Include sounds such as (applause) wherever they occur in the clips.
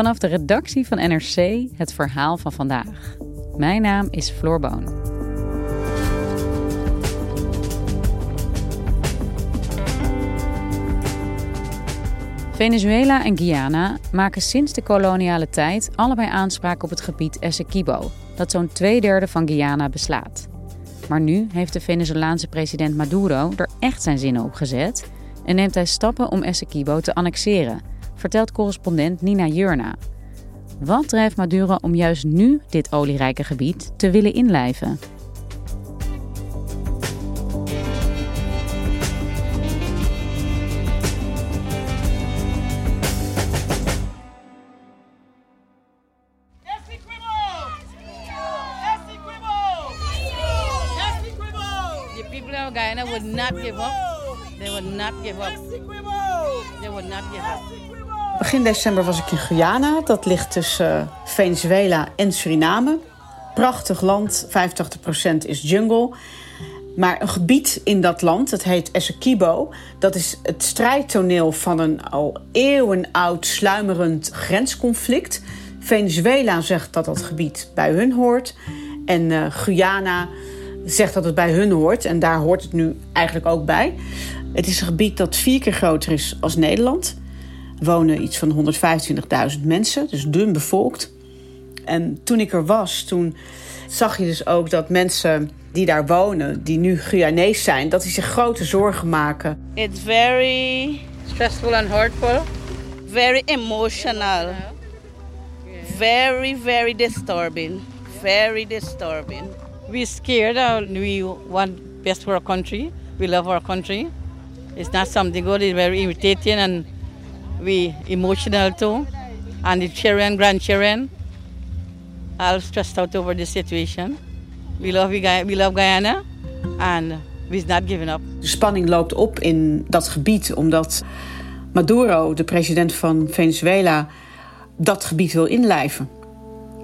Vanaf de redactie van NRC het verhaal van vandaag. Mijn naam is Floor Boon. Venezuela en Guyana maken sinds de koloniale tijd allebei aanspraak op het gebied Essequibo, dat zo'n twee derde van Guyana beslaat. Maar nu heeft de Venezolaanse president Maduro er echt zijn zinnen op gezet en neemt hij stappen om Essequibo te annexeren, vertelt correspondent Nina Jurna. Wat drijft Maduro om juist nu dit olierijke gebied te willen inlijven? Guyana would not give up. They would not give up. They would not give up. Begin december was ik in Guyana. Dat ligt tussen eh, Venezuela en Suriname. Prachtig land, 85% is jungle. Maar een gebied in dat land, dat heet Essequibo... dat is het strijdtoneel van een al eeuwenoud sluimerend grensconflict. Venezuela zegt dat dat gebied bij hun hoort. En eh, Guyana zegt dat het bij hun hoort. En daar hoort het nu eigenlijk ook bij. Het is een gebied dat vier keer groter is als Nederland. Er wonen iets van 125.000 mensen, dus dun bevolkt. En toen ik er was, toen zag je dus ook dat mensen die daar wonen, die nu Guyanees zijn, dat die zich grote zorgen maken. It's very stressful and hurtful. Very emotional. Very, very disturbing. Very disturbing. We're scared. We want best for our country. We love our country. It's not something good. It's very irritating and we emotional too. And the children, grandchildren, all stressed out over the situation. We love, we love Guyana and we're not giving up. De spanning loopt op in dat gebied omdat Maduro, de president van Venezuela, dat gebied wil inlijven.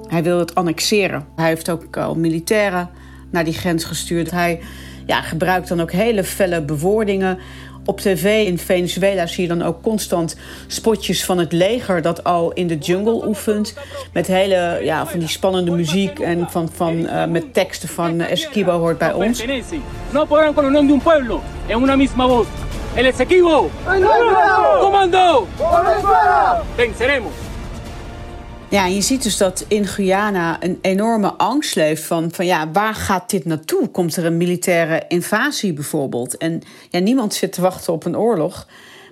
Hij wil het annexeren. Hij heeft ook al militairen naar die grens gestuurd. Hij ja, gebruikt dan ook hele felle bewoordingen. Op tv in Venezuela zie je dan ook constant spotjes van het leger dat al in de jungle oefent. Met hele, ja, van die spannende muziek en van, van, eh, met teksten van uh, Esquibo hoort bij ons. No podrán con el nombre de un pueblo en una misma voz. El Esequibo. Comando. Venceremos. Ja, je ziet dus dat in Guyana een enorme angst leeft van, van ja, waar gaat dit naartoe? Komt er een militaire invasie bijvoorbeeld? En ja, niemand zit te wachten op een oorlog.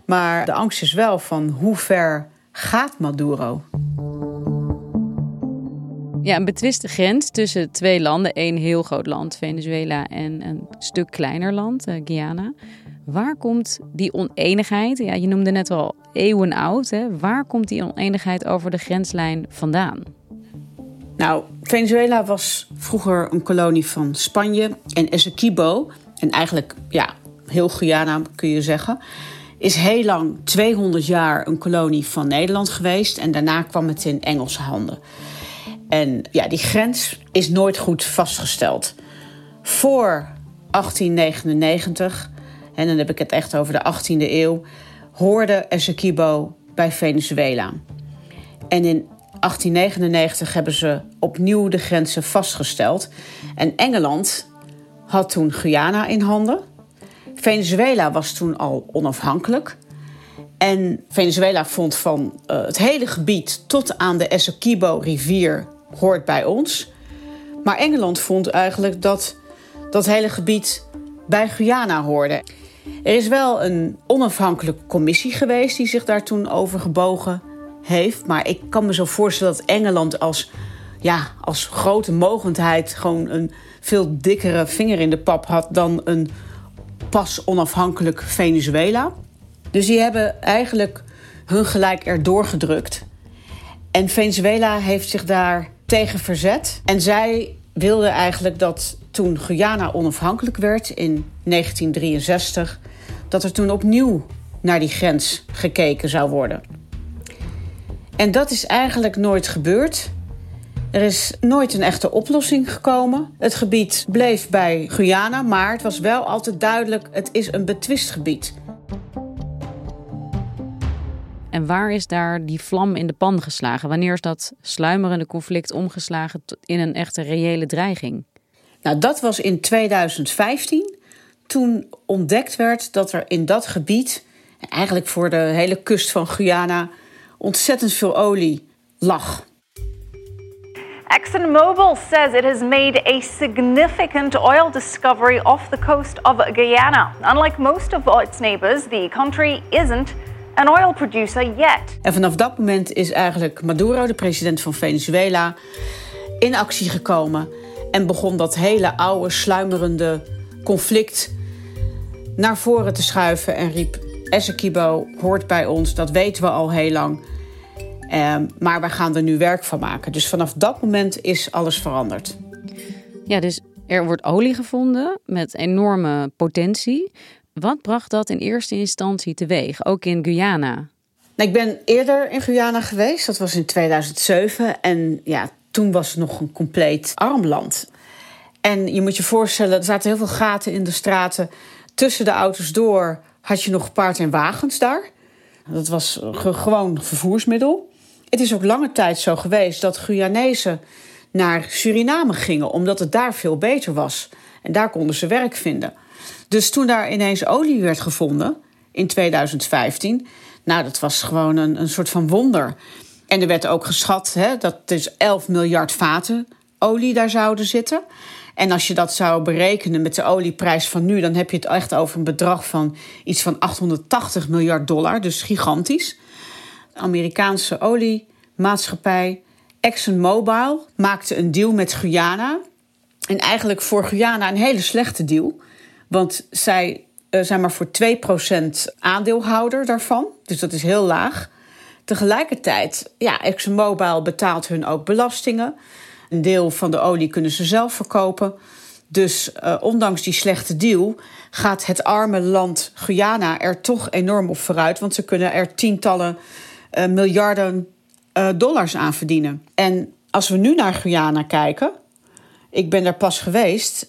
Maar de angst is wel van hoe ver gaat Maduro? Ja, een betwiste grens tussen twee landen. één heel groot land, Venezuela, en een stuk kleiner land, eh, Guyana. Waar komt die oneenigheid? Ja, je noemde net al eeuwenoud. Hè? Waar komt die oneenigheid over de grenslijn vandaan? Nou, Venezuela was vroeger een kolonie van Spanje. En Essequibo, en eigenlijk ja, heel Guyana kun je zeggen... is heel lang, 200 jaar, een kolonie van Nederland geweest. En daarna kwam het in Engelse handen. En ja, die grens is nooit goed vastgesteld. Voor 1899, en dan heb ik het echt over de 18e eeuw... hoorde Essequibo bij Venezuela. En in 1899 hebben ze opnieuw de grenzen vastgesteld. En Engeland had toen Guyana in handen. Venezuela was toen al onafhankelijk. En Venezuela vond van uh, het hele gebied tot aan de Essequibo-rivier hoort bij ons. Maar Engeland vond eigenlijk dat dat hele gebied bij Guyana hoorde. Er is wel een onafhankelijke commissie geweest die zich daar toen over gebogen heeft. Maar ik kan me zo voorstellen dat Engeland als, ja, als grote mogendheid gewoon een veel dikkere vinger in de pap had dan een pas onafhankelijk Venezuela. Dus die hebben eigenlijk hun gelijk erdoor gedrukt. En Venezuela heeft zich daar tegen verzet. En zij wilden eigenlijk dat toen Guyana onafhankelijk werd in 1963, dat er toen opnieuw naar die grens gekeken zou worden. En dat is eigenlijk nooit gebeurd. Er is nooit een echte oplossing gekomen. Het gebied bleef bij Guyana, maar het was wel altijd duidelijk: het is een betwist gebied. En waar is daar die vlam in de pan geslagen? Wanneer is dat sluimerende conflict omgeslagen in een echte reële dreiging? Nou, dat was in 2015. Toen ontdekt werd dat er in dat gebied, eigenlijk voor de hele kust van Guyana, ontzettend veel olie lag. ExxonMobil says it has made a significant oil discovery off the coast of Guyana. Unlike most of its neighbors, the country isn't an oil producer yet. En vanaf dat moment is eigenlijk Maduro, de president van Venezuela, in actie gekomen en begon dat hele oude, sluimerende conflict naar voren te schuiven en riep: Essequibo hoort bij ons, dat weten we al heel lang. Um, maar we gaan er nu werk van maken. Dus vanaf dat moment is alles veranderd. Ja, dus er wordt olie gevonden met enorme potentie. Wat bracht dat in eerste instantie teweeg, ook in Guyana? Nou, ik ben eerder in Guyana geweest, dat was in 2007. En ja, toen was het nog een compleet arm land. En je moet je voorstellen, er zaten heel veel gaten in de straten. Tussen de auto's door had je nog paard en wagens daar. Dat was gewoon vervoersmiddel. Het is ook lange tijd zo geweest dat Guyanezen naar Suriname gingen, omdat het daar veel beter was. En daar konden ze werk vinden. Dus toen daar ineens olie werd gevonden in 2015, nou, dat was gewoon een, een soort van wonder. En er werd ook geschat hè, dat dus 11 miljard vaten olie daar zouden zitten. En als je dat zou berekenen met de olieprijs van nu, dan heb je het echt over een bedrag van iets van 880 miljard dollar, dus gigantisch. De Amerikaanse oliemaatschappij ExxonMobil maakte een deal met Guyana. En eigenlijk voor Guyana een hele slechte deal. Want zij uh, zijn maar voor 2% aandeelhouder daarvan. Dus dat is heel laag. Tegelijkertijd, ja, ExxonMobil betaalt hun ook belastingen. Een deel van de olie kunnen ze zelf verkopen. Dus uh, ondanks die slechte deal gaat het arme land Guyana er toch enorm op vooruit. Want ze kunnen er tientallen uh, miljarden dollars aan verdienen. En als we nu naar Guyana kijken, ik ben daar pas geweest,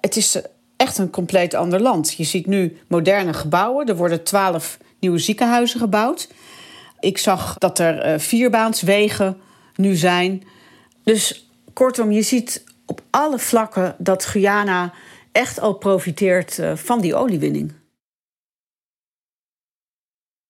het is echt een compleet ander land. Je ziet nu moderne gebouwen. Er worden twaalf nieuwe ziekenhuizen gebouwd. Ik zag dat er vierbaanswegen nu zijn. Dus kortom, je ziet op alle vlakken dat Guyana echt al profiteert van die oliewinning.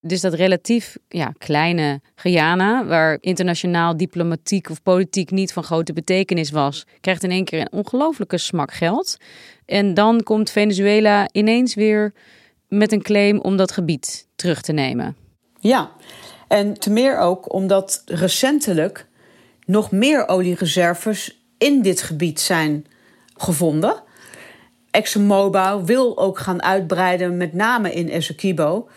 Dus dat relatief ja, kleine Guyana, waar internationaal diplomatiek of politiek niet van grote betekenis was, krijgt in één keer een ongelofelijke smak geld. En dan komt Venezuela ineens weer met een claim om dat gebied terug te nemen. Ja, en te meer ook omdat recentelijk nog meer oliereserves in dit gebied zijn gevonden. ExxonMobil wil ook gaan uitbreiden, met name in Essequibo.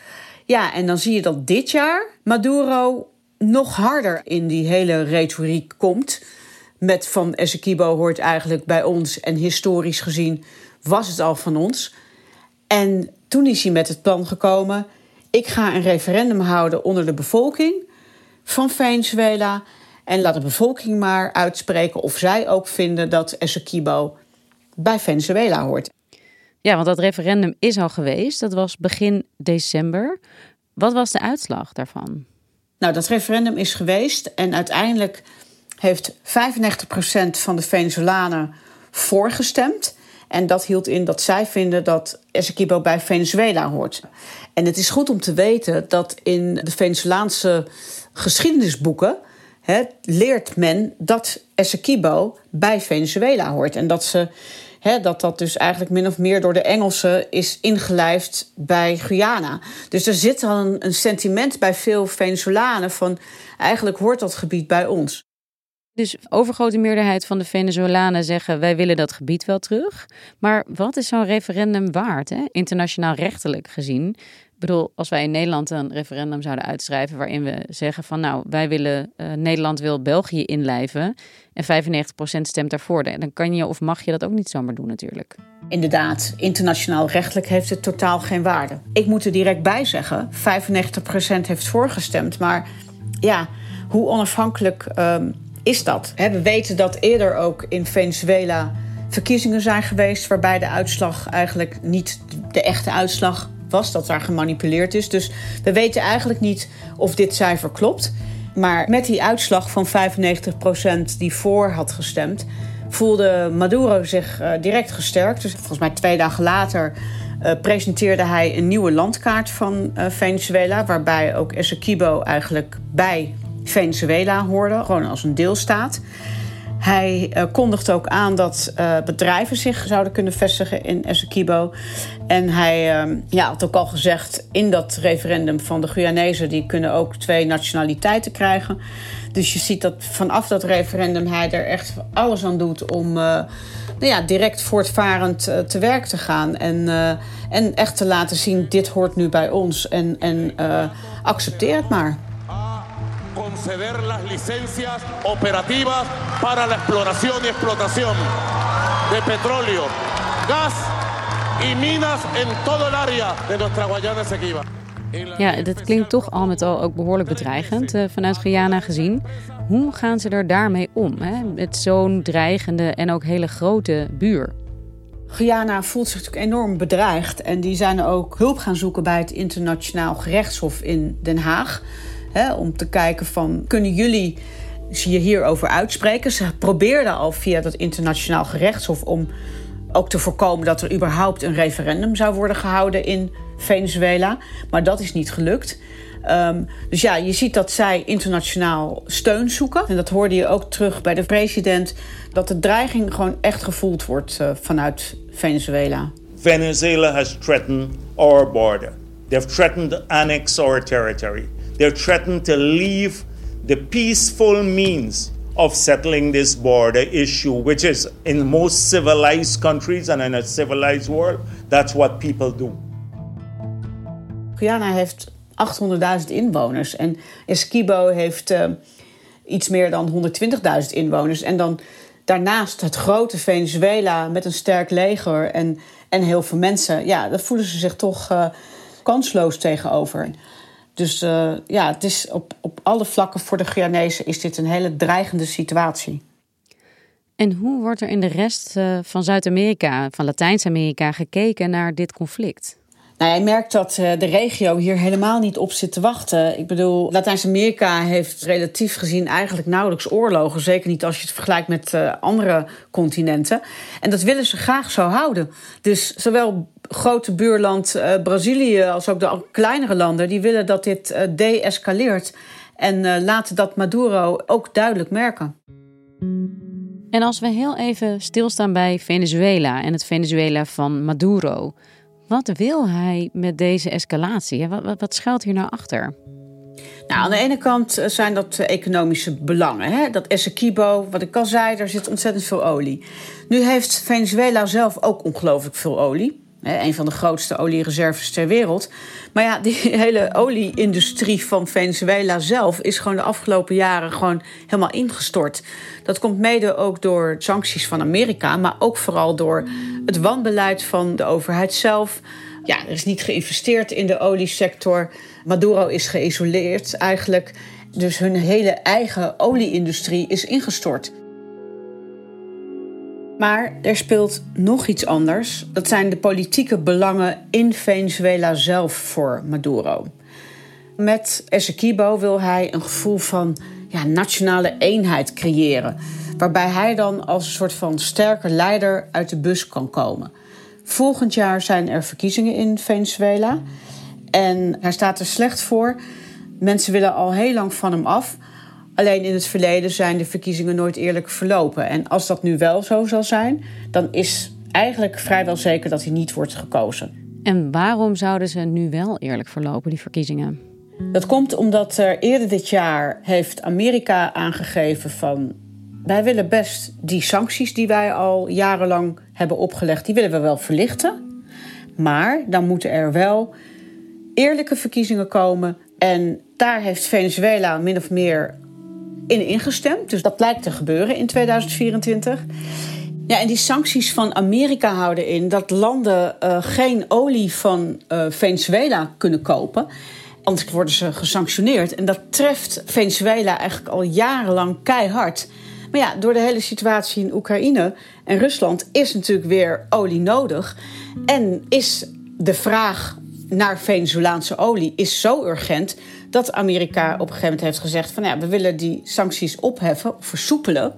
Ja, en dan zie je dat dit jaar Maduro nog harder in die hele retoriek komt. Met van Essequibo hoort eigenlijk bij ons en historisch gezien was het al van ons. En toen is hij met het plan gekomen: ik ga een referendum houden onder de bevolking van Venezuela. En laat de bevolking maar uitspreken of zij ook vinden dat Essequibo bij Venezuela hoort. Ja, want dat referendum is al geweest. Dat was begin december. Wat was de uitslag daarvan? Nou, dat referendum is geweest en uiteindelijk heeft 95% van de Venezolanen voorgestemd. En dat hield in dat zij vinden dat Essequibo bij Venezuela hoort. En het is goed om te weten dat in de Venezolaanse geschiedenisboeken leert men dat Essequibo bij Venezuela hoort. En dat ze dat dat dus eigenlijk min of meer door de Engelsen is ingelijfd bij Guyana. Dus er zit dan een, sentiment bij veel Venezolanen van eigenlijk hoort dat gebied bij ons. Dus overgrote meerderheid van de Venezolanen zeggen wij willen dat gebied wel terug. Maar wat is zo'n referendum waard, hè? internationaal rechtelijk gezien? Bedoel, als wij in Nederland een referendum zouden uitschrijven waarin we zeggen van nou, wij willen, uh, Nederland wil België inlijven en 95% stemt daarvoor, dan kan je of mag je dat ook niet zomaar doen natuurlijk. Inderdaad, internationaal rechtelijk heeft het totaal geen waarde. Ik moet er direct bij zeggen, 95% heeft voorgestemd, maar ja, hoe onafhankelijk um, is dat? We weten dat eerder ook in Venezuela verkiezingen zijn geweest waarbij de uitslag eigenlijk niet de echte uitslag was, dat daar gemanipuleerd is. Dus we weten eigenlijk niet of dit cijfer klopt. Maar met die uitslag van 95% die voor had gestemd, voelde Maduro zich uh, direct gesterkt. Dus volgens mij twee dagen later uh, presenteerde hij een nieuwe landkaart van uh, Venezuela, waarbij ook Essequibo eigenlijk bij Venezuela hoorde, gewoon als een deelstaat. Hij uh, kondigt ook aan dat uh, bedrijven zich zouden kunnen vestigen in Essequibo. En hij uh, ja, had ook al gezegd in dat referendum van de Guyanezen... die kunnen ook twee nationaliteiten krijgen. Dus je ziet dat vanaf dat referendum hij er echt alles aan doet... om nou ja, direct voortvarend te werk te gaan. En, en echt te laten zien, dit hoort nu bij ons. En, en accepteer het maar conceder las licencias operativas para la exploración y explotación de petróleo, gas y minas en todo el área de nuestra Guayana Esequiba. Ja, dat klinkt toch al met al ook behoorlijk bedreigend uh, vanuit Guyana gezien. Hoe gaan ze er daarmee om? Hè? Met zo'n dreigende en ook hele grote buur. Guyana voelt zich natuurlijk enorm bedreigd. En die zijn ook hulp gaan zoeken bij het internationaal gerechtshof in Den Haag. Om te kijken van, kunnen jullie je hierover uitspreken? Ze probeerden al via dat internationaal gerechtshof om ook te voorkomen dat er überhaupt een referendum zou worden gehouden in Venezuela. Maar dat is niet gelukt. Um, dus ja, je ziet dat zij internationaal steun zoeken. En dat hoorde je ook terug bij de president. Dat de dreiging gewoon echt gevoeld wordt uh, vanuit Venezuela. Venezuela has threatened our border. They've threatened annex our territory. They're threatened to leave the peaceful means of settling this border issue, which is in most civilized countries and in a civilized world, that's what people do. Guyana heeft 800.000 inwoners en Esquibo heeft uh, iets meer dan 120.000 inwoners. En dan daarnaast het grote Venezuela met een sterk leger en, en heel veel mensen. Ja, daar voelen ze zich toch uh, kansloos tegenover. Dus uh, ja, het is op, op alle vlakken voor de Guyanezen is dit een hele dreigende situatie. En hoe wordt er in de rest uh, van Zuid-Amerika, van Latijns-Amerika, gekeken naar dit conflict? Nou, je merkt dat uh, de regio hier helemaal niet op zit te wachten. Ik bedoel, Latijns-Amerika heeft relatief gezien eigenlijk nauwelijks oorlogen. Zeker niet als je het vergelijkt met andere continenten. En dat willen ze graag zo houden. Dus zowel grote buurland uh, Brazilië als ook de kleinere landen... die willen dat dit uh, de-escaleert. En uh, laten dat Maduro ook duidelijk merken. En als we heel even stilstaan bij Venezuela en het Venezuela van Maduro... wat wil hij met deze escalatie? Wat, wat, wat schuilt hier nou achter? Nou, aan de ene kant zijn dat economische belangen. Hè? Dat Essequibo, wat ik al zei, daar zit ontzettend veel olie. Nu heeft Venezuela zelf ook ongelooflijk veel olie. Een van de grootste oliereserves ter wereld. Maar ja, die (laughs) hele olieindustrie van Venezuela zelf is gewoon de afgelopen jaren gewoon helemaal ingestort. Dat komt mede ook door sancties van Amerika, maar ook vooral door het wanbeleid van de overheid zelf. Ja, er is niet geïnvesteerd in de oliesector. Maduro is geïsoleerd eigenlijk. Dus hun hele eigen olieindustrie is ingestort. Maar er speelt nog iets anders. Dat zijn de politieke belangen in Venezuela zelf voor Maduro. Met Essequibo wil hij een gevoel van ja, nationale eenheid creëren. Waarbij hij dan als een soort van sterke leider uit de bus kan komen. Volgend jaar zijn er verkiezingen in Venezuela. En hij staat er slecht voor. Mensen willen al heel lang van hem af. Alleen in het verleden zijn de verkiezingen nooit eerlijk verlopen. En als dat nu wel zo zal zijn, dan is eigenlijk vrijwel zeker dat hij niet wordt gekozen. En waarom zouden ze nu wel eerlijk verlopen, die verkiezingen? Dat komt omdat er eerder dit jaar heeft Amerika aangegeven van wij willen best die sancties die wij al jarenlang hebben opgelegd, die willen we wel verlichten. Maar dan moeten er wel eerlijke verkiezingen komen. En daar heeft Venezuela min of meer in ingestemd. Dus dat lijkt te gebeuren in 2024. Ja, en die sancties van Amerika houden in dat landen uh, geen olie van uh, Venezuela kunnen kopen. Anders worden ze gesanctioneerd. En dat treft Venezuela eigenlijk al jarenlang keihard. Maar ja, door de hele situatie in Oekraïne en Rusland is natuurlijk weer olie nodig. En is de vraag naar Venezolaanse olie is zo urgent dat Amerika op een gegeven moment heeft gezegd: van ja, we willen die sancties opheffen of versoepelen.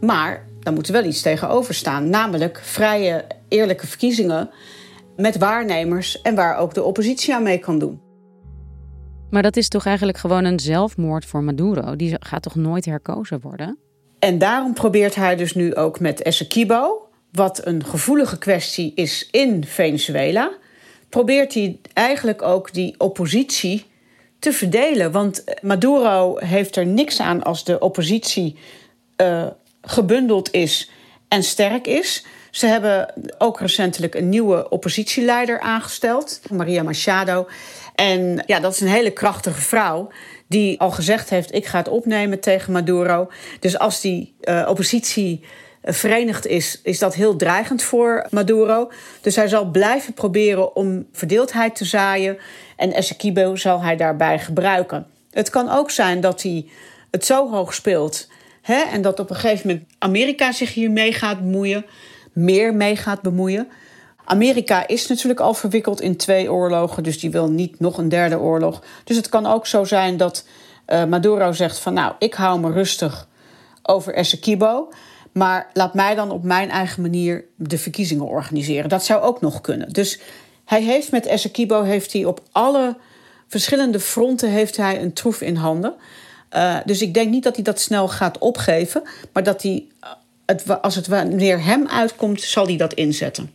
Maar daar moet er wel iets tegenover staan, namelijk vrije, eerlijke verkiezingen met waarnemers en waar ook de oppositie aan mee kan doen. Maar dat is toch eigenlijk gewoon een zelfmoord voor Maduro? Die gaat toch nooit herkozen worden? En daarom probeert hij dus nu ook met Essequibo, wat een gevoelige kwestie is in Venezuela, probeert hij eigenlijk ook die oppositie te verdelen. Want Maduro heeft er niks aan als de oppositie uh, gebundeld is en sterk is. Ze hebben ook recentelijk een nieuwe oppositieleider aangesteld, Maria Machado. En ja, dat is een hele krachtige vrouw die al gezegd heeft: ik ga het opnemen tegen Maduro. Dus als die uh, oppositie eh, verenigd is, is dat heel dreigend voor Maduro. Dus hij zal blijven proberen om verdeeldheid te zaaien. En Essequibo zal hij daarbij gebruiken. Het kan ook zijn dat hij het zo hoog speelt. Hè, en dat op een gegeven moment Amerika zich hier mee gaat bemoeien. Meer mee gaat bemoeien. Amerika is natuurlijk al verwikkeld in twee oorlogen, dus die wil niet nog een derde oorlog. Dus het kan ook zo zijn dat uh, Maduro zegt van nou, ik hou me rustig over Essequibo, maar laat mij dan op mijn eigen manier de verkiezingen organiseren. Dat zou ook nog kunnen. Dus hij heeft met Essequibo heeft hij op alle verschillende fronten heeft hij een troef in handen. Uh, dus ik denk niet dat hij dat snel gaat opgeven, maar dat hij, het, als het wanneer hem uitkomt, zal hij dat inzetten.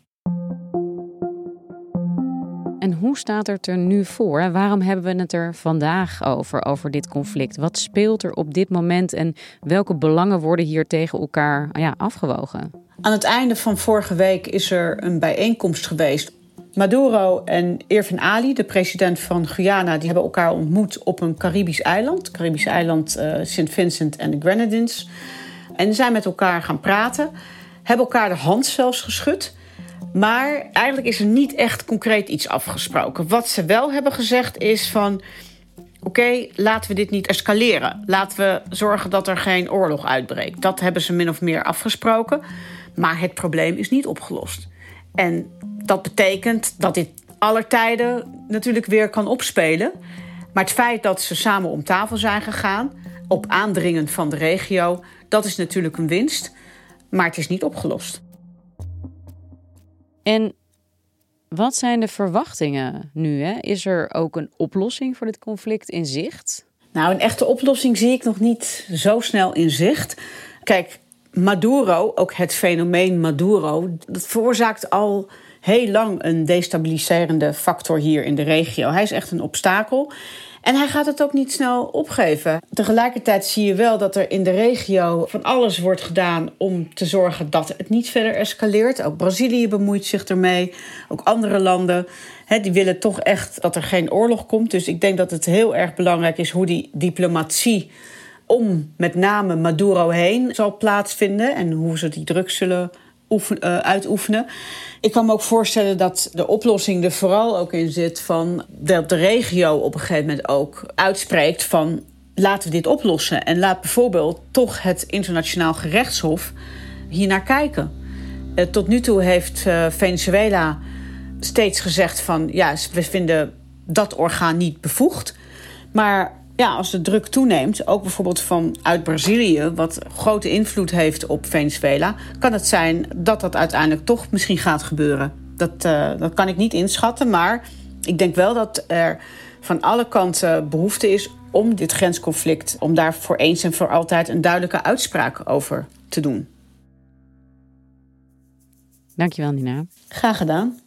En hoe staat het er nu voor? Waarom hebben we het er vandaag over, over dit conflict? Wat speelt er op dit moment en welke belangen worden hier tegen elkaar ja, afgewogen? Aan het einde van vorige week is er een bijeenkomst geweest. Maduro en Irvin Ali, de president van Guyana, die hebben elkaar ontmoet op een Caribisch eiland. Caribisch eiland uh, St. Vincent en de Grenadines. En zijn met elkaar gaan praten. Hebben elkaar de hand zelfs geschud. Maar eigenlijk is er niet echt concreet iets afgesproken. Wat ze wel hebben gezegd is van... oké, laten we dit niet escaleren. Laten we zorgen dat er geen oorlog uitbreekt. Dat hebben ze min of meer afgesproken. Maar het probleem is niet opgelost. En dat betekent dat dit aller tijden natuurlijk weer kan opspelen. Maar het feit dat ze samen om tafel zijn gegaan... op aandringen van de regio, dat is natuurlijk een winst. Maar het is niet opgelost. En wat zijn de verwachtingen nu? Hè? Is er ook een oplossing voor dit conflict in zicht? Nou, een echte oplossing zie ik nog niet zo snel in zicht. Kijk, Maduro, ook het fenomeen Maduro, dat veroorzaakt al heel lang een destabiliserende factor hier in de regio. Hij is echt een obstakel. En hij gaat het ook niet snel opgeven. Tegelijkertijd zie je wel dat er in de regio van alles wordt gedaan om te zorgen dat het niet verder escaleert. Ook Brazilië bemoeit zich ermee, ook andere landen. die willen toch echt dat er geen oorlog komt. Dus ik denk dat het heel erg belangrijk is hoe die diplomatie om met name Maduro heen zal plaatsvinden en hoe ze die druk zullen uh, uitoefenen. Ik kan me ook voorstellen dat de oplossing er vooral ook in zit van dat de regio op een gegeven moment ook uitspreekt van laten we dit oplossen en laat bijvoorbeeld toch het internationaal gerechtshof hier naar kijken. Uh, tot nu toe heeft uh, Venezuela steeds gezegd van ja, we vinden dat orgaan niet bevoegd. Maar ja, als de druk toeneemt, ook bijvoorbeeld vanuit Brazilië, wat grote invloed heeft op Venezuela, kan het zijn dat dat uiteindelijk toch misschien gaat gebeuren. Dat, uh, dat kan ik niet inschatten, maar ik denk wel dat er van alle kanten behoefte is om dit grensconflict, om daar voor eens en voor altijd een duidelijke uitspraak over te doen. Dankjewel, Nina. Graag gedaan.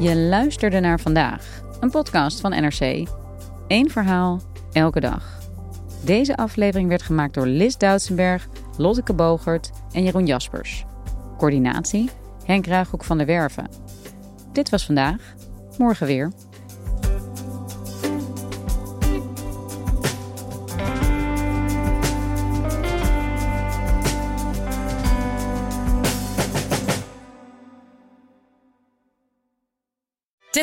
Je luisterde naar vandaag, een podcast van NRC. Eén verhaal, elke dag. Deze aflevering werd gemaakt door Lis Doutsenberg, Lotteke Bogert en Jeroen Jaspers. Coördinatie Henk Ruighoek van der Werven. Dit was vandaag. Morgen weer.